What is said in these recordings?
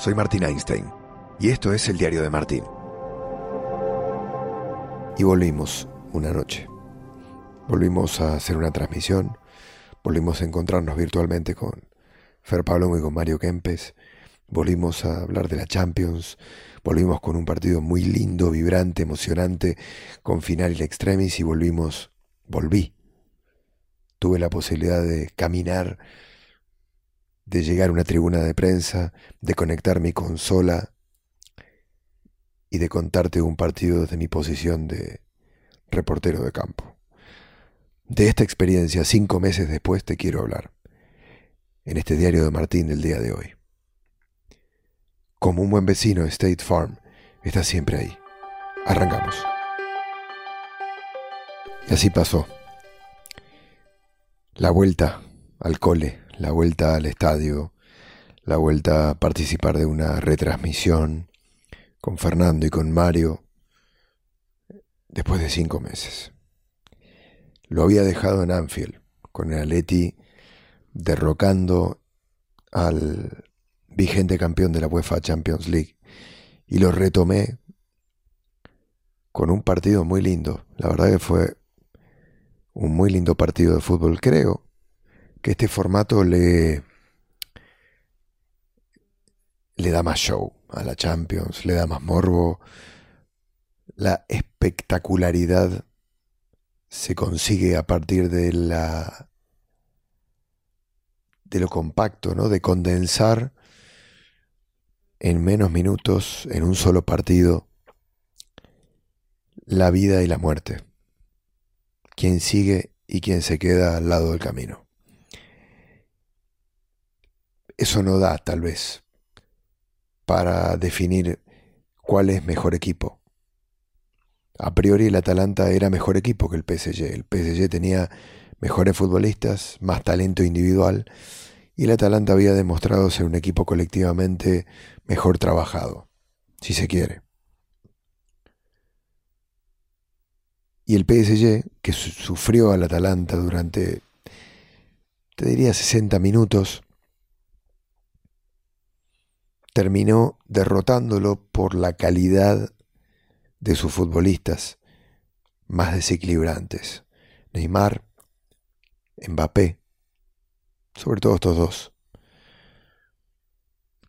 soy Martín Einstein y esto es el diario de Martín. Y volvimos una noche. Volvimos a hacer una transmisión, volvimos a encontrarnos virtualmente con Fer Pablo y con Mario Kempes, volvimos a hablar de la Champions, volvimos con un partido muy lindo, vibrante, emocionante, con final in extremis y volvimos, volví. Tuve la posibilidad de caminar de llegar a una tribuna de prensa, de conectar mi consola y de contarte un partido desde mi posición de reportero de campo. De esta experiencia, cinco meses después, te quiero hablar, en este diario de Martín del día de hoy. Como un buen vecino, State Farm está siempre ahí. Arrancamos. Y así pasó. La vuelta al cole la vuelta al estadio, la vuelta a participar de una retransmisión con Fernando y con Mario después de cinco meses. Lo había dejado en Anfield, con el Atleti derrocando al vigente campeón de la UEFA Champions League y lo retomé con un partido muy lindo. La verdad que fue un muy lindo partido de fútbol, creo que este formato le, le da más show a la Champions, le da más morbo. La espectacularidad se consigue a partir de la de lo compacto, ¿no? De condensar en menos minutos, en un solo partido, la vida y la muerte. Quién sigue y quién se queda al lado del camino eso no da, tal vez, para definir cuál es mejor equipo. A priori el Atalanta era mejor equipo que el PSG. El PSG tenía mejores futbolistas, más talento individual, y el Atalanta había demostrado ser un equipo colectivamente mejor trabajado, si se quiere. Y el PSG, que sufrió al Atalanta durante, te diría, 60 minutos, terminó derrotándolo por la calidad de sus futbolistas más desequilibrantes. Neymar, Mbappé, sobre todo estos dos.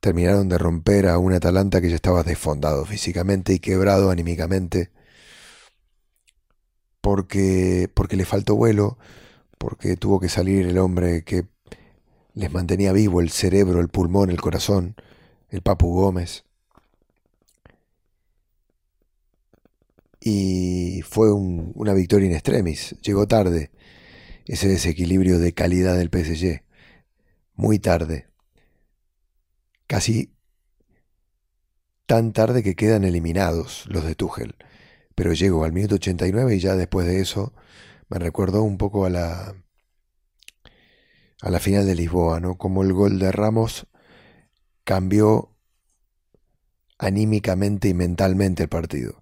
Terminaron de romper a un Atalanta que ya estaba desfondado físicamente y quebrado anímicamente porque, porque le faltó vuelo, porque tuvo que salir el hombre que les mantenía vivo el cerebro, el pulmón, el corazón, el Papu Gómez. Y fue una victoria in extremis. Llegó tarde ese desequilibrio de calidad del PSG. Muy tarde. Casi tan tarde que quedan eliminados los de Tuchel. Pero llegó al minuto 89 y ya después de eso me recordó un poco a la a la final de Lisboa, ¿no? Como el gol de Ramos cambió anímicamente y mentalmente el partido.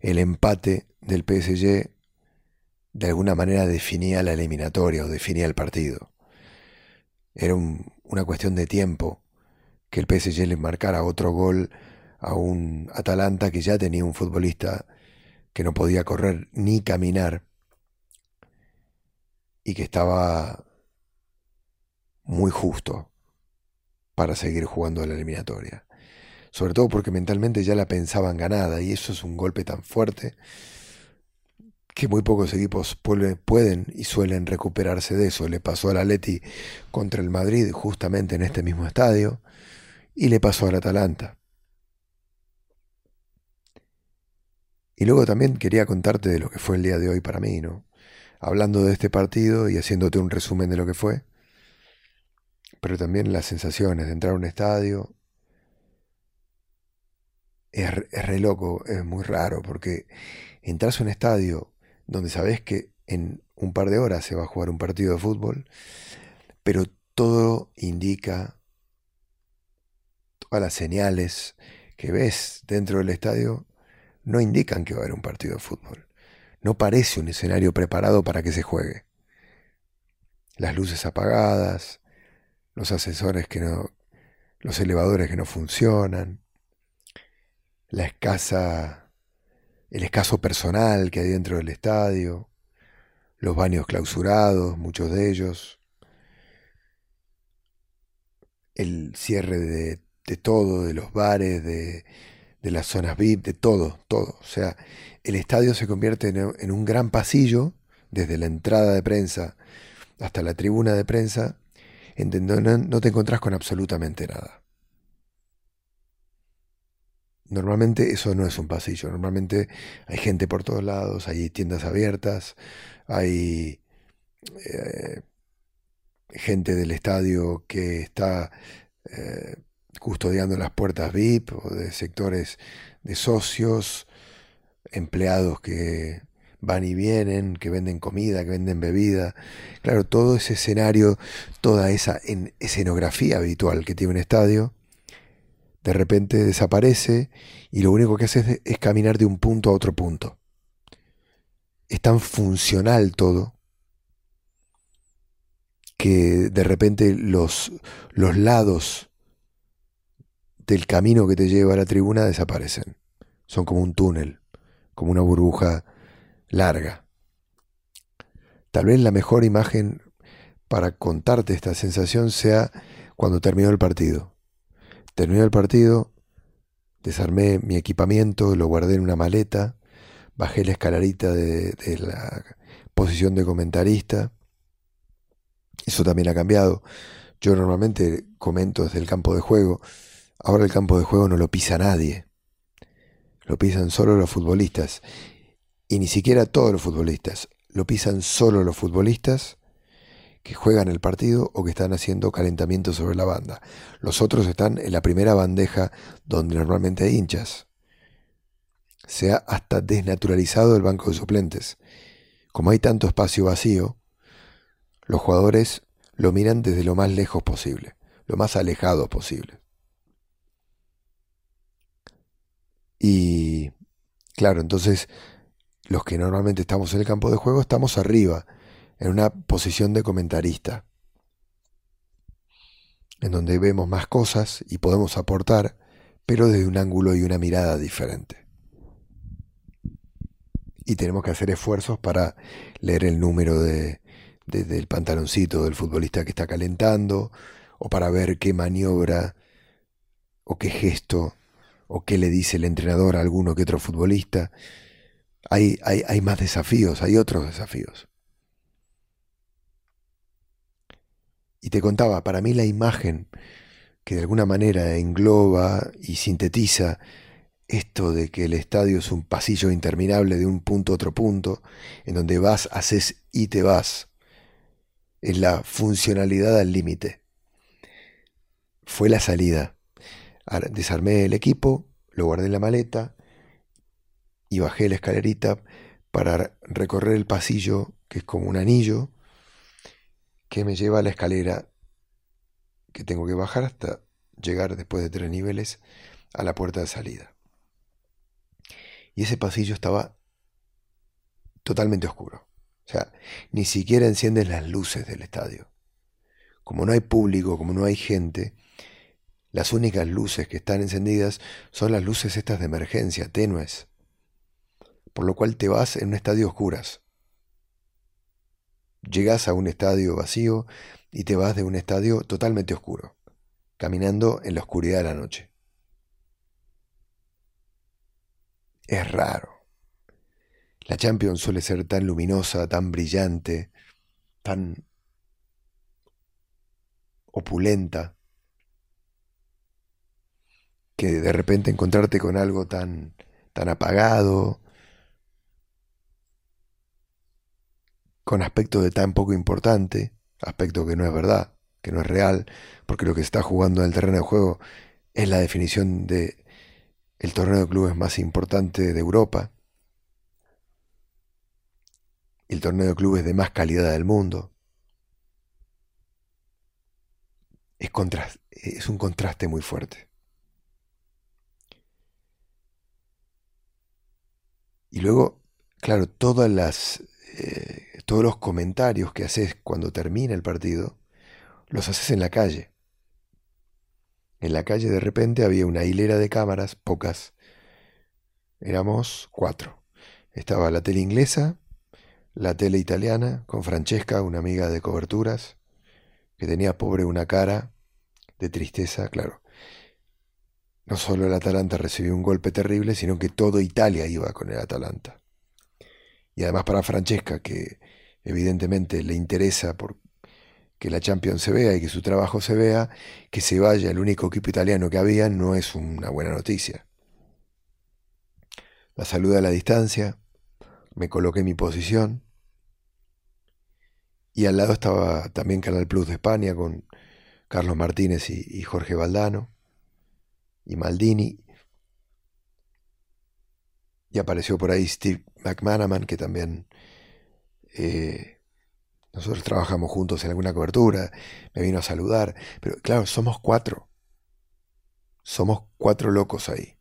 El empate del PSG de alguna manera definía la eliminatoria o definía el partido. Era una cuestión de tiempo que el PSG le marcara otro gol a un Atalanta que ya tenía un futbolista que no podía correr ni caminar y que estaba muy justo para seguir jugando la eliminatoria. Sobre todo porque mentalmente ya la pensaban ganada y eso es un golpe tan fuerte que muy pocos equipos pueden y suelen recuperarse de eso. Le pasó al Atleti contra el Madrid justamente en este mismo estadio y le pasó al Atalanta. Y luego también quería contarte de lo que fue el día de hoy para mí, ¿no? Hablando de este partido y haciéndote un resumen de lo que fue pero también las sensaciones de entrar a un estadio. Es, re loco, es muy raro, porque entras a un estadio donde sabes que en un par de horas se va a jugar un partido de fútbol, pero todo indica, todas las señales que ves dentro del estadio no indican que va a haber un partido de fútbol. No parece un escenario preparado para que se juegue. Las luces apagadas, los asesores que no, los elevadores que no funcionan, la escasa, el escaso personal que hay dentro del estadio, los baños clausurados, muchos de ellos, el cierre de, todo, de los bares, de, las zonas VIP, de todo, todo. O sea, el estadio se convierte en, un gran pasillo, desde la entrada de prensa hasta la tribuna de prensa, no te encontrás con absolutamente nada. Normalmente eso no es un pasillo, normalmente hay gente por todos lados, hay tiendas abiertas, hay eh, gente del estadio que está eh, custodiando las puertas VIP o de sectores de socios, empleados que van y vienen, que venden comida, que venden bebida. Claro, todo ese escenario, toda esa escenografía habitual que tiene un estadio, de repente desaparece y lo único que hace es, caminar de un punto a otro punto. Es tan funcional todo que de repente los, los lados del camino que te lleva a la tribuna desaparecen. Son como un túnel, como una burbuja larga. Tal vez la mejor imagen para contarte esta sensación sea cuando terminó el partido. Terminó el partido, desarmé mi equipamiento, lo guardé en una maleta, bajé la escalarita de, la posición de comentarista. Eso también ha cambiado. Yo normalmente comento desde el campo de juego. Ahora el campo de juego no lo pisa nadie. Lo pisan solo los futbolistas. Y ni siquiera todos los futbolistas. Lo pisan solo los futbolistas que juegan el partido o que están haciendo calentamiento sobre la banda. Los otros están en la primera bandeja donde normalmente hay hinchas. Se ha hasta desnaturalizado el banco de suplentes. Como hay tanto espacio vacío, los jugadores lo miran desde lo más lejos posible, lo más alejado posible. Y claro, entonces los que normalmente estamos en el campo de juego estamos arriba, en una posición de comentarista, en donde vemos más cosas y podemos aportar, pero desde un ángulo y una mirada diferente. Y tenemos que hacer esfuerzos para leer el número de, del pantaloncito del futbolista que está calentando, o para ver qué maniobra o qué gesto o qué le dice el entrenador a alguno que otro futbolista. Hay, hay, hay más desafíos, hay otros desafíos. Y te contaba, para mí la imagen que de alguna manera engloba y sintetiza esto de que el estadio es un pasillo interminable de un punto a otro punto, en donde vas, haces y te vas, es la funcionalidad al límite. Fue la salida. Desarmé el equipo, lo guardé en la maleta y bajé la escalerita para recorrer el pasillo, que es como un anillo, que me lleva a la escalera que tengo que bajar hasta llegar después de tres niveles a la puerta de salida. Y ese pasillo estaba totalmente oscuro. O sea, ni siquiera encienden las luces del estadio. Como no hay público, como no hay gente, las únicas luces que están encendidas son las luces estas de emergencia, tenues. Por lo cual te vas en un estadio oscuras. Llegas a un estadio vacío y te vas de un estadio totalmente oscuro, caminando en la oscuridad de la noche. Es raro. La Champions suele ser tan luminosa, tan brillante, tan opulenta, que de repente encontrarte con algo tan, tan apagado, con aspecto de tan poco importante, aspecto que no es verdad, que no es real, porque lo que se está jugando en el terreno de juego es la definición de el torneo de clubes más importante de Europa, el torneo de clubes de más calidad del mundo. Es, es un contraste muy fuerte. Y luego, claro, todas las todos los comentarios que haces cuando termina el partido, los haces en la calle. En la calle de repente había una hilera de cámaras, pocas. Éramos cuatro. Estaba la tele inglesa, la tele italiana, con Francesca, una amiga de coberturas, que tenía pobre una cara de tristeza, claro. No solo el Atalanta recibió un golpe terrible, sino que toda Italia iba con el Atalanta. Y además para Francesca, que evidentemente le interesa por que la Champions se vea y que su trabajo se vea, que se vaya el único equipo italiano que había no es una buena noticia. La saludé a la distancia, me coloqué en mi posición y al lado estaba también Canal Plus de España con Carlos Martínez y, Jorge Valdano y Maldini. Y apareció por ahí Steve McManaman, que también eh, nosotros trabajamos juntos en alguna cobertura, me vino a saludar, pero claro, somos cuatro. Somos cuatro locos ahí.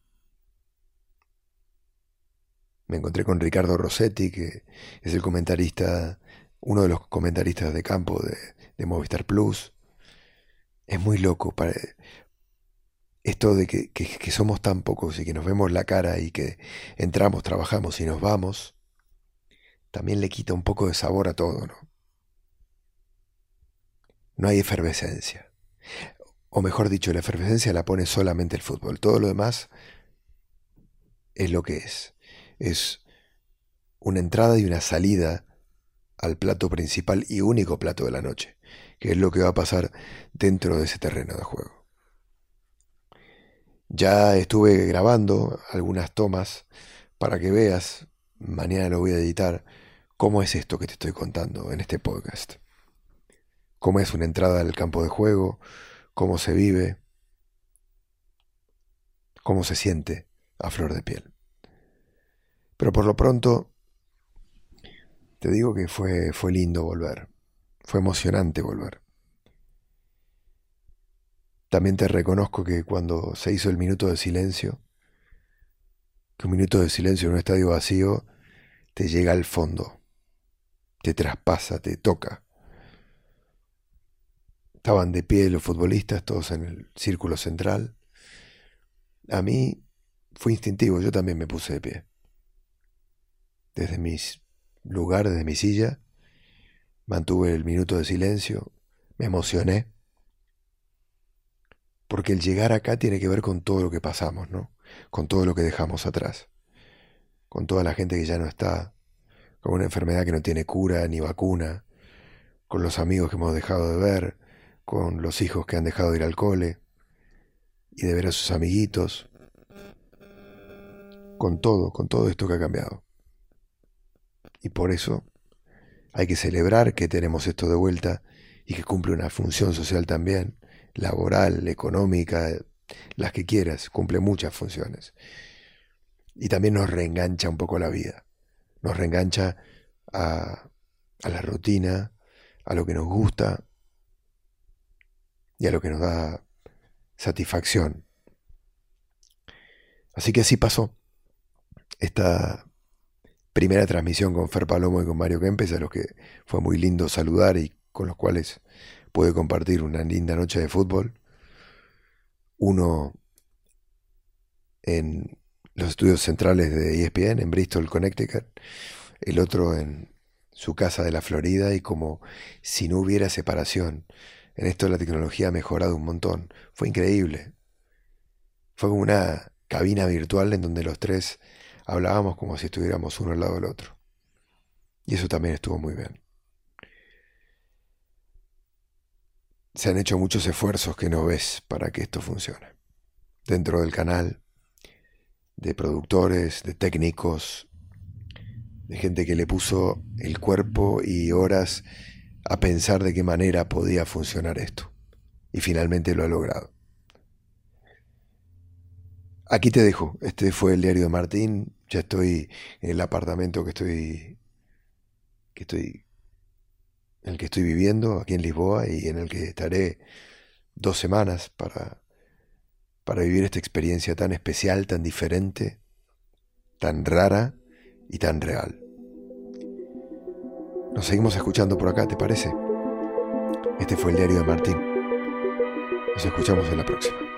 Me encontré con Ricardo Rossetti, que es el comentarista, uno de los comentaristas de campo de, Movistar Plus. Es muy loco para, esto de que, que, somos tan pocos y que nos vemos la cara y que entramos, trabajamos y nos vamos, también le quita un poco de sabor a todo, ¿no? no hay efervescencia. O mejor dicho, la efervescencia la pone solamente el fútbol. Todo lo demás es lo que es. Es una entrada y una salida al plato principal y único plato de la noche, que es lo que va a pasar dentro de ese terreno de juego. Ya estuve grabando algunas tomas para que veas, mañana lo voy a editar, cómo es esto que te estoy contando en este podcast cómo es una entrada al campo de juego, cómo se vive, cómo se siente a flor de piel. Pero por lo pronto, te digo que fue, fue lindo volver, fue emocionante volver. También te reconozco que cuando se hizo el minuto de silencio, que un minuto de silencio en un estadio vacío te llega al fondo, te traspasa, te toca. Estaban de pie los futbolistas, todos en el círculo central. A mí fue instintivo, yo también me puse de pie. Desde mi lugar, desde mi silla, mantuve el minuto de silencio, me emocioné, porque el llegar acá tiene que ver con todo lo que pasamos, ¿no? Con todo lo que dejamos atrás, con toda la gente que ya no está, con una enfermedad que no tiene cura ni vacuna, con los amigos que hemos dejado de ver, con los hijos que han dejado de ir al cole y de ver a sus amiguitos, con todo, con todo esto que ha cambiado. Y por eso hay que celebrar que tenemos esto de vuelta y que cumple una función social también, laboral, económica, las que quieras, cumple muchas funciones. Y también nos reengancha un poco la vida, nos reengancha a, a la rutina, a lo que nos gusta, y a lo que nos da satisfacción. Así que así pasó esta primera transmisión con Fer Palomo y con Mario Kempes, a los que fue muy lindo saludar y con los cuales pude compartir una linda noche de fútbol. Uno en los estudios centrales de ESPN, en Bristol, Connecticut, el otro en su casa de la Florida y como si no hubiera separación en esto la tecnología ha mejorado un montón. Fue increíble. Fue como una cabina virtual en donde los tres hablábamos como si estuviéramos uno al lado del otro. Y eso también estuvo muy bien. Se han hecho muchos esfuerzos que no ves para que esto funcione. Dentro del canal, de productores, de técnicos, de gente que le puso el cuerpo y horas a pensar de qué manera podía funcionar esto. Y finalmente lo ha logrado. Aquí te dejo. Este fue el diario de Martín. Ya estoy en el apartamento que estoy. que estoy. En el que estoy viviendo, aquí en Lisboa, y en el que estaré dos semanas para. para vivir esta experiencia tan especial, tan diferente, tan rara y tan real. Nos seguimos escuchando por acá, ¿te parece? Este fue el diario de Martín. Nos escuchamos en la próxima.